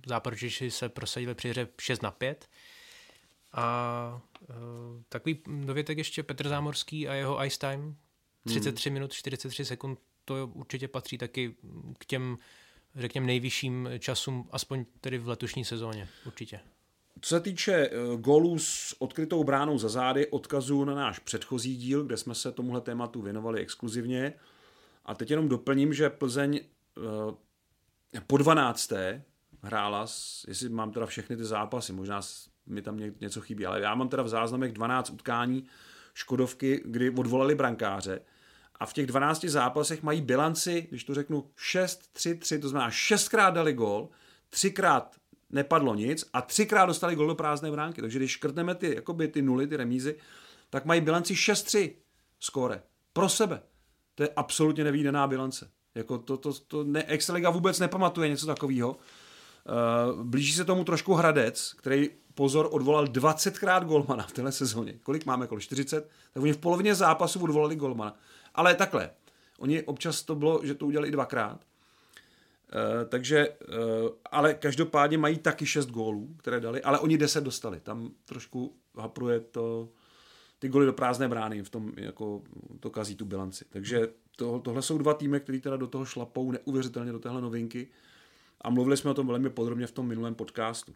záporočiši se prosadili při hře 6 na 5. A eh, takový dovětek ještě Petr Zámorský a jeho ice time, 33 hmm. minut 43 sekund, to určitě patří taky k těm, řekněme, nejvyšším časům, aspoň tedy v letošní sezóně, určitě. Co se týče gólů s odkrytou bránou za zády, odkazu na náš předchozí díl, kde jsme se tomuhle tématu věnovali exkluzivně. A teď jenom doplním, že Plzeň po 12. hrála, jestli mám teda všechny ty zápasy, možná mi tam něco chybí, ale já mám teda v záznamech 12 utkání Škodovky, kdy odvolali brankáře a v těch 12 zápasech mají bilanci, když to řeknu, 6-3-3, to znamená 6krát dali gol, 3krát nepadlo nic a třikrát dostali gol do prázdné bránky. Takže když škrtneme ty, jakoby ty nuly, ty remízy, tak mají bilanci 6-3 skóre. Pro sebe. To je absolutně nevýdaná bilance. Jako to, to, to ne, Extraliga vůbec nepamatuje něco takového. Uh, blíží se tomu trošku Hradec, který pozor odvolal 20krát golmana v téhle sezóně. Kolik máme? Kolik? 40? Tak oni v polovině zápasu odvolali golmana. Ale takhle. Oni občas to bylo, že to udělali i dvakrát. Uh, takže, uh, ale každopádně mají taky 6 gólů, které dali, ale oni 10 dostali. Tam trošku hapruje to, ty goly do prázdné brány, v tom jako to kazí tu bilanci. Takže to, tohle jsou dva týmy, které teda do toho šlapou neuvěřitelně do téhle novinky a mluvili jsme o tom velmi podrobně v tom minulém podcastu.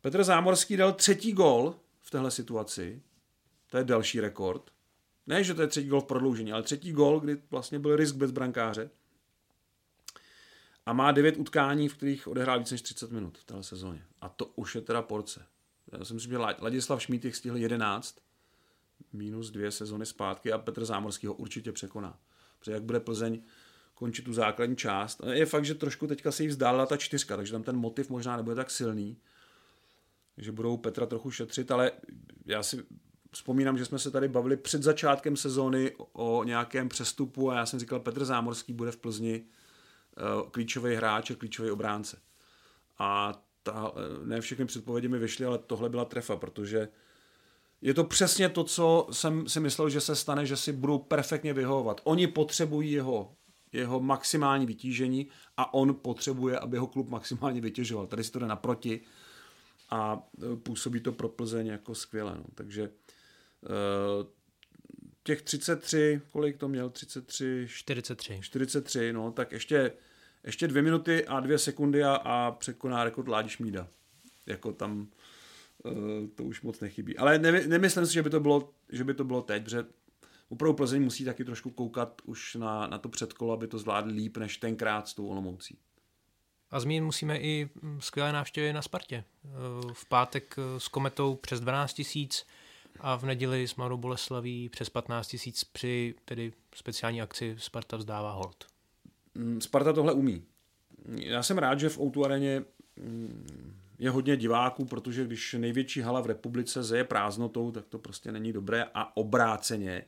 Petr Zámorský dal třetí gol v téhle situaci, to je další rekord. Ne, že to je třetí gol v prodloužení, ale třetí gol, kdy vlastně byl risk bez brankáře. A má devět utkání, v kterých odehrál více než 30 minut v téhle sezóně. A to už je teda porce. Já si myslím, že Ladislav Šmít jich stihl 11 minus dvě sezony zpátky a Petr Zámorský ho určitě překoná. Protože jak bude Plzeň končit tu základní část. Je fakt, že trošku teďka se jí vzdálila ta čtyřka, takže tam ten motiv možná nebude tak silný, že budou Petra trochu šetřit, ale já si vzpomínám, že jsme se tady bavili před začátkem sezóny o nějakém přestupu a já jsem říkal, Petr Zámorský bude v Plzni eh, klíčový hráč a klíčový obránce. A ta, eh, ne všechny předpovědi mi vyšly, ale tohle byla trefa, protože je to přesně to, co jsem si myslel, že se stane, že si budou perfektně vyhovovat. Oni potřebují jeho, jeho maximální vytížení a on potřebuje, aby jeho klub maximálně vytěžoval. Tady si to jde naproti a e, působí to pro Plzeň jako skvěle. No. Takže e, těch 33, kolik to měl? 33? 43. 43, no, tak ještě, ještě dvě minuty a dvě sekundy a, a překoná rekord Ládi Šmída. Jako tam to už moc nechybí. Ale ne, nemyslím si, že by to bylo, že by to bylo teď, protože opravdu Plzeň musí taky trošku koukat už na, na to předkolo, aby to zvládli líp než tenkrát s tou Olomoucí. A zmínit musíme i skvělé návštěvy na Spartě. Eh, v pátek eh, s Kometou přes 12 tisíc a v neděli s Marou Boleslaví přes 15 tisíc při tedy speciální akci Sparta vzdává hold. Mm, Sparta tohle umí. Já jsem rád, že v Outu areně mm, je hodně diváků, protože když největší hala v republice zeje prázdnotou, tak to prostě není dobré a obráceně,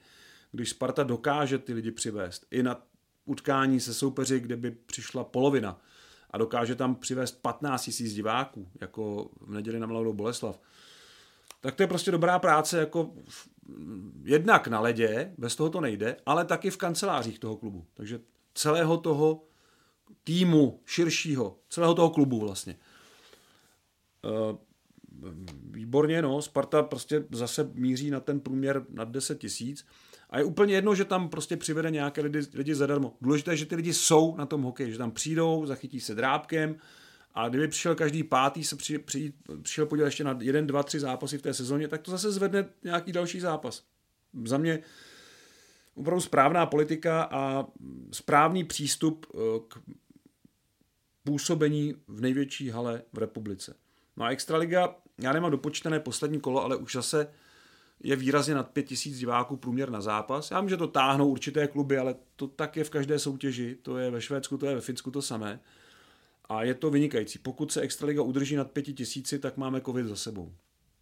když Sparta dokáže ty lidi přivést i na utkání se soupeři, kde by přišla polovina a dokáže tam přivést 15 000 diváků, jako v neděli na Mladou Boleslav, tak to je prostě dobrá práce jako jednak na ledě, bez toho to nejde, ale taky v kancelářích toho klubu. Takže celého toho týmu širšího, celého toho klubu vlastně. Eh, výborně, no, Sparta prostě zase míří na ten průměr nad 10 tisíc a je úplně jedno, že tam prostě přivede nějaké lidi, lidi zadarmo. Důležité je, že ty lidi jsou na tom hokeji, že tam přijdou, zachytí se drábkem a kdyby přišel každý pátý, se při, při, přišel podívat ještě na jeden, dva, tři zápasy v té sezóně, tak to zase zvedne nějaký další zápas. Za mě opravdu správná politika a správný přístup eh, k působení v největší hale v republice. No a Extraliga, já nemám dopočtené poslední kolo, ale už zase je výrazně nad 5000 diváků průměr na zápas. Já vím, že to táhnou určité kluby, ale to tak je v každé soutěži. To je ve Švédsku, to je ve Finsku to samé. A je to vynikající. Pokud se Extraliga udrží nad 5000, tak máme covid za sebou.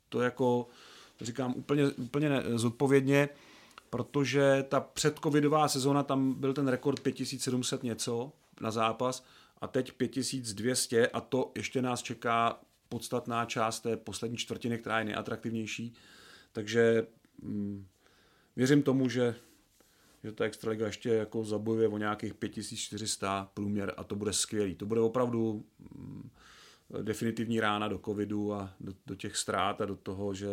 To jako, říkám úplně, úplně zodpovědně, protože ta předcovidová sezóna, tam byl ten rekord 5700 něco na zápas a teď 5200 a to ještě nás čeká podstatná část té poslední čtvrtiny, která je nejatraktivnější. Takže hm, věřím tomu, že, že ta Extraliga ještě jako zabojuje o nějakých 5400 průměr a to bude skvělý. To bude opravdu hm, definitivní rána do covidu a do, do těch ztrát a do toho, že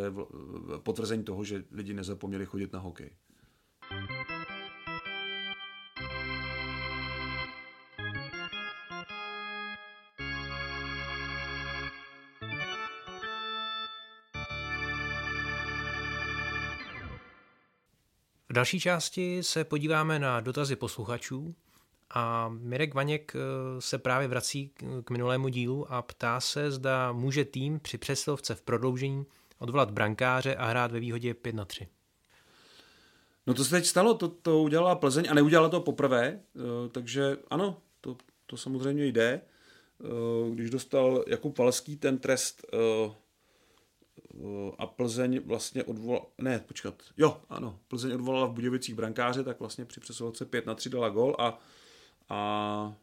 potvrzení toho, že lidi nezapomněli chodit na hokej. Další části se podíváme na dotazy posluchačů a Mirek Vaněk eh, se právě vrací k minulému dílu a ptá se, zda může tým při přesilovce v prodloužení odvolat brankáře a hrát ve výhodě 5 na 3. No to se teď stalo, to, to udělala Plzeň a neudělala to poprvé, eh, takže ano, to, to samozřejmě jde. Eh, když dostal Jakub Valský ten trest a Plzeň vlastně odvolala, ne, počkat, jo, ano, Plzeň odvolala v Budějovicích brankáře, tak vlastně při přesilovce 5 na 3 dala gol a, a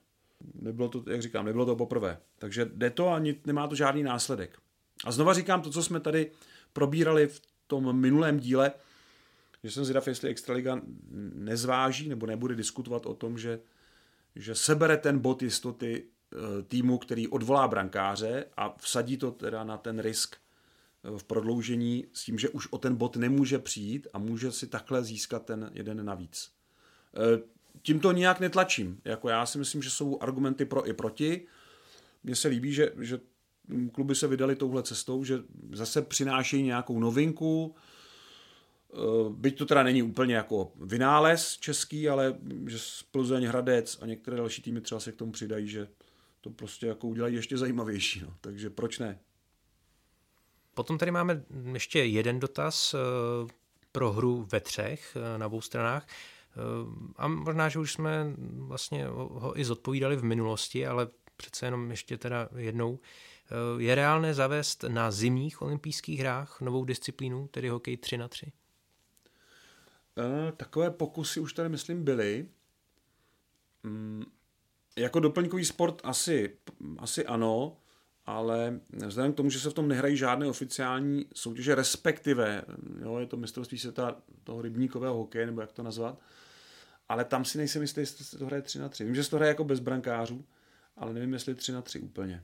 nebylo to, jak říkám, nebylo to poprvé. Takže jde to a nemá to žádný následek. A znova říkám to, co jsme tady probírali v tom minulém díle, že jsem zvědav, jestli Extraliga nezváží nebo nebude diskutovat o tom, že, že sebere ten bod jistoty e, týmu, který odvolá brankáře a vsadí to teda na ten risk v prodloužení s tím, že už o ten bod nemůže přijít a může si takhle získat ten jeden navíc. E, tím to nijak netlačím. Jako já si myslím, že jsou argumenty pro i proti. Mně se líbí, že, že kluby se vydali touhle cestou, že zase přinášejí nějakou novinku, e, byť to teda není úplně jako vynález český, ale že Plzeň, Hradec a některé další týmy třeba se k tomu přidají, že to prostě jako udělají ještě zajímavější. No. Takže proč ne? Potom tady máme ještě jeden dotaz eh, pro hru ve třech eh, na obou stranách. Eh, a možná, že už jsme vlastně ho i zodpovídali v minulosti, ale přece jenom ještě teda jednou. Je reálné zavést na zimních olympijských hrách novou disciplínu, tedy hokej 3 na 3? Takové pokusy už tady, myslím, byly. Mm, jako doplňkový sport asi, asi ano ale vzhledem k tomu, že se v tom nehrají žádné oficiální soutěže, respektive, jo, je to mistrovství světa toho rybníkového hokeje, nebo jak to nazvat, ale tam si nejsem jistý, jestli se to hraje 3 na 3. Vím, že se to hraje jako bez brankářů, ale nevím, jestli 3 na 3 úplně.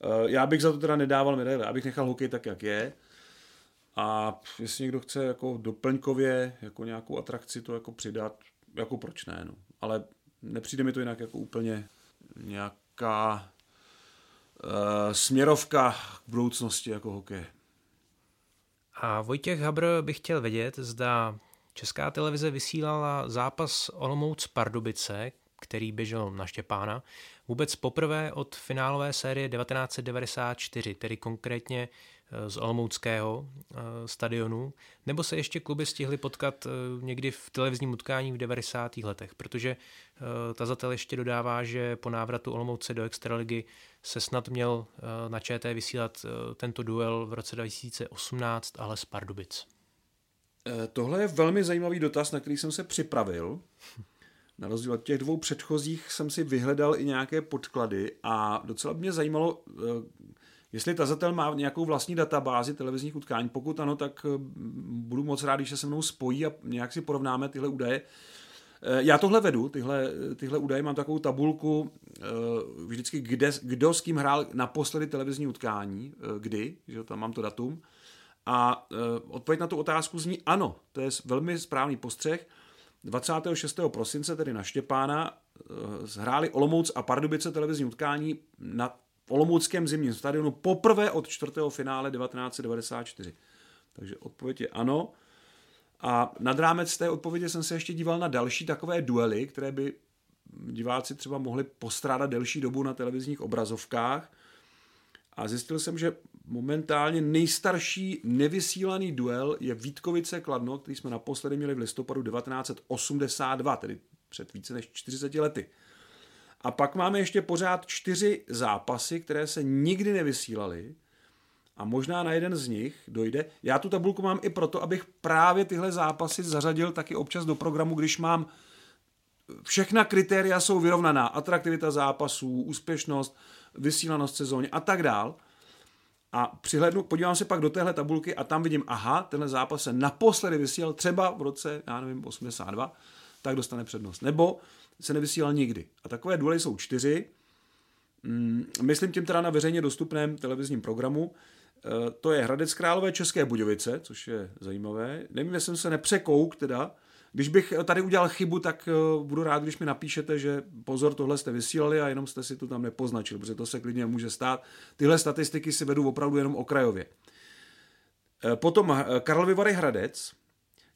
Eh, já bych za to teda nedával medaile, abych nechal hokej tak, jak je. A jestli někdo chce jako doplňkově, jako nějakou atrakci to jako přidat, jako proč ne, no. Ale nepřijde mi to jinak jako úplně nějaká směrovka k budoucnosti jako hokej. A Vojtěch Habr by chtěl vědět, zda Česká televize vysílala zápas Olomouc Pardubice, který běžel na Štěpána, vůbec poprvé od finálové série 1994, tedy konkrétně z Olomouckého eh, stadionu, nebo se ještě kluby stihly potkat eh, někdy v televizním utkání v 90. letech, protože eh, tazatel ještě dodává, že po návratu Olomouce do Extraligy se snad měl na ČT vysílat tento duel v roce 2018, ale z Pardubic. Tohle je velmi zajímavý dotaz, na který jsem se připravil. Na rozdíl od těch dvou předchozích jsem si vyhledal i nějaké podklady a docela mě zajímalo, jestli tazatel má nějakou vlastní databázi televizních utkání. Pokud ano, tak eh, budu moc rád, když se se mnou spojí a nějak si porovnáme tyhle údaje. Eh, já tohle vedu, tyhle, tyhle údaje, mám takovou tabulku vždycky, kde, kdo s kým hrál naposledy televizní utkání, kdy, že tam mám to datum. A odpověď na tu otázku zní ano, to je velmi správný postřeh. 26. prosince, tedy na Štěpána, zhráli Olomouc a Pardubice televizní utkání na Olomouckém zimním stadionu poprvé od čtvrtého finále 1994. Takže odpověď je ano. A nad rámec té odpovědi jsem se ještě díval na další takové duely, které by diváci třeba mohli postrádat delší dobu na televizních obrazovkách. A zjistil jsem, že momentálně nejstarší nevysílaný duel je Vítkovice Kladno, který jsme naposledy měli v listopadu 1982, tedy před více než 40 lety. A pak máme ještě pořád čtyři zápasy, které se nikdy nevysílaly a možná na jeden z nich dojde. Já tu tabulku mám i proto, abych právě tyhle zápasy zařadil taky občas do programu, když mám všechna kritéria jsou vyrovnaná. Atraktivita zápasů, úspěšnost, vysílanost sezóně a tak dál. A přihlednu, podívám se pak do téhle tabulky a tam vidím, aha, tenhle zápas se naposledy vysílal třeba v roce, já nevím, 82, tak dostane přednost. Nebo se nevysílal nikdy. A takové duely jsou čtyři. Mm, myslím tím teda na veřejně dostupném televizním programu. E, to je Hradec Králové České Budějovice, což je zajímavé. Nevím, jestli jsem se nepřekouk teda. Když bych tady udělal chybu, tak e, budu rád, když mi napíšete, že pozor, tohle jste vysílali a jenom jste si to tam nepoznačil, protože to se klidně může stát. Tyhle statistiky si vedu opravdu jenom okrajově. E, potom Karlovy Vary Hradec,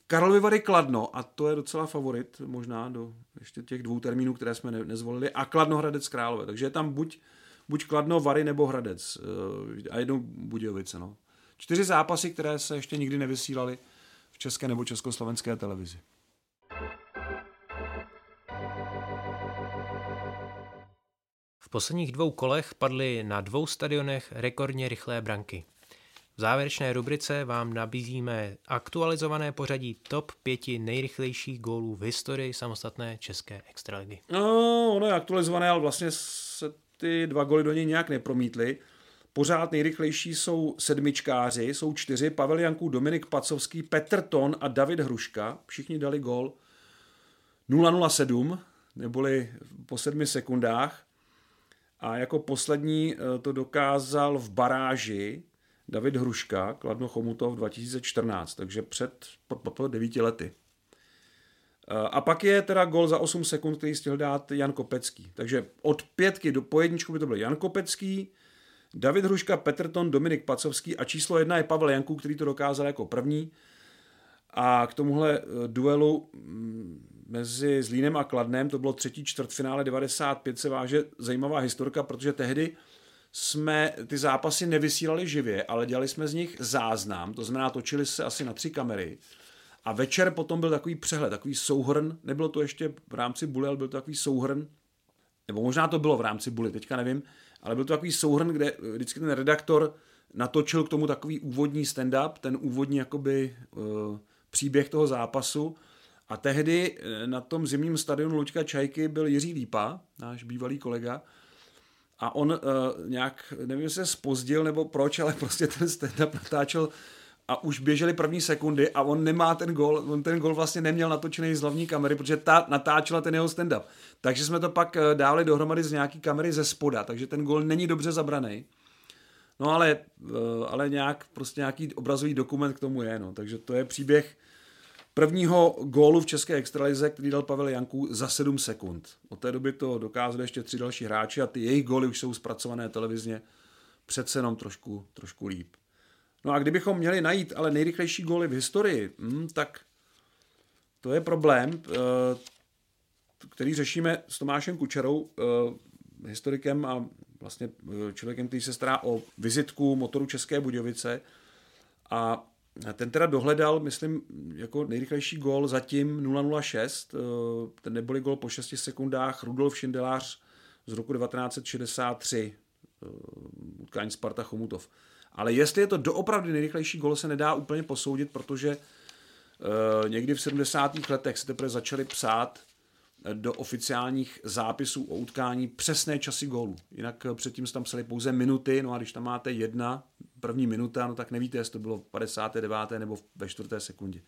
Karlovy Vary Kladno, a to je docela favorit možná do ještě těch dvou termínů, které jsme ne, nezvolili, a Kladno Hradec Králové. Takže je tam buď, buď Kladno, Vary nebo Hradec eh, a jednou Budějovice. No. Čtyři zápasy, které se ještě nikdy nevysílaly v české nebo československé televizi. V posledních dvou kolech padly na dvou stadionech rekordně rychlé branky. V závěrečné rubrice vám nabízíme aktualizované pořadí top pěti nejrychlejších gólů v historii samostatné české extraligy. No, ono je aktualizované, ale vlastně se ty dva góly do něj nějak nepromítly. Pořád nejrychlejší jsou sedmičkáři, jsou čtyři, Pavel Janků, Dominik Pacovský, Petr Ton a David Hruška. Všichni dali gól 007, neboli po sedmi sekundách. A jako poslední eh, to dokázal v baráži David Hruška, Kladno Chomutov 2014, takže před devíti lety. A pak je teda gol za 8 sekund, který stihl dát Jan Kopecký. Takže od pětky do pojedničku by to byl Jan Kopecký, David Hruška, Petrton, Dominik Pacovský a číslo jedna je Pavel Janků, který to dokázal jako první. A k tomuhle eh, duelu mezi Zlínem a Kladnem, to bylo třetí čtvrtfinále 95, se váže zajímavá historka, protože tehdy jsme ty zápasy nevysílali živě, ale dělali jsme z nich záznam, to znamená, točili se asi na tři kamery. A večer potom byl takový přehled, takový souhrn, nebylo to ještě v rámci Bully, ale byl to takový souhrn, nebo možná to bylo v rámci Bully, teďka nevím, ale byl to takový souhrn, kde vždycky ten redaktor natočil k tomu takový úvodní stand-up, ten úvodní jakoby uh, příběh toho zápasu. A tehdy eh, na tom zimním stadionu Luďka Čajky byl Jiří Lípa, náš bývalý kolega, a on uh, nějak, nevím, jestli se spozdil nebo proč, ale [LAUGHS] prostě ten stand-up natáčel a už běžely první sekundy a on nemá ten gol, on ten gol vlastně neměl natočený z hlavní kamery, protože ta natáčela ten jeho stand-up. Takže jsme to pak eh, dali dohromady z nějaký kamery ze spoda, takže ten gol není dobře zabraný. No ale, uh, ale nějak, prostě nějaký obrazový dokument k tomu je, no. takže to je příběh prvního gólu v české extralize, který dal Pavel Janků za 7 sekund. Od té doby to dokázali ještě tři další hráči a ty jejich góly už jsou zpracované televizně přece jenom trošku, trošku líp. No a kdybychom měli najít ale nejrychlejší góly v historii, hm, tak to je problém, eh, který řešíme s Tomášem Kučerou, eh, historikem a vlastně eh, člověkem, který se stará o vizitku motoru České Budějovice. A ten teda dohledal, myslím, jako nejrychlejší gól zatím 006, eh, ten neboli gól po 6 sekundách Rudolf Šindelář z roku 1963, eh, utkání Sparta Chomutov. Ale jestli je to doopravdy nejrychlejší gól, se nedá úplně posoudit, protože eh, někdy v 70. letech se teprve začaly psát do oficiálních zápisů o utkání přesné časy gólů. Jinak předtím se tam psali pouze minuty, no a když tam máte jedna, první minuta, no tak nevíte, jestli to bylo v 59. nebo ve čtvrté sekundě.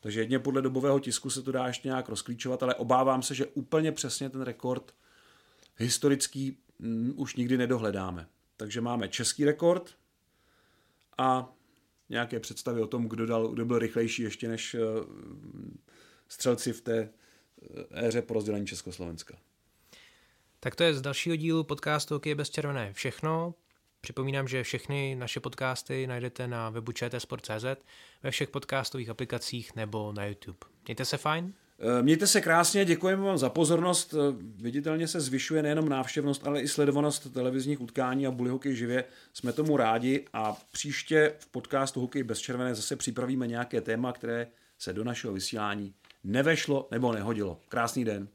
Takže jedně podle dobového tisku se to dá ještě nějak rozklíčovat, ale obávám se, že úplně přesně ten rekord historický mm, už nikdy nedohledáme. Takže máme český rekord a nějaké představy o tom, kdo, dal, kdo byl rychlejší ještě než uh, střelci v té eh, éře po rozdělení Československa. Tak to je z dalšího dílu podcastu Hokej bez červené všechno. Připomínám, že všechny naše podcasty najdete na webu čtsport.cz, ve všech podcastových aplikacích nebo na YouTube. Mějte se fajn. Eh, mějte se krásně, děkujeme vám za pozornost. Eh, viditelně se zvyšuje nejenom návštěvnost, ale i sledovanost televizních utkání a buly hokej živě. Jsme tomu rádi a příště v podcastu Hokej bez červené zase připravíme nějaké téma, které se do našeho vysílání nevešlo nebo nehodilo. Krásný den.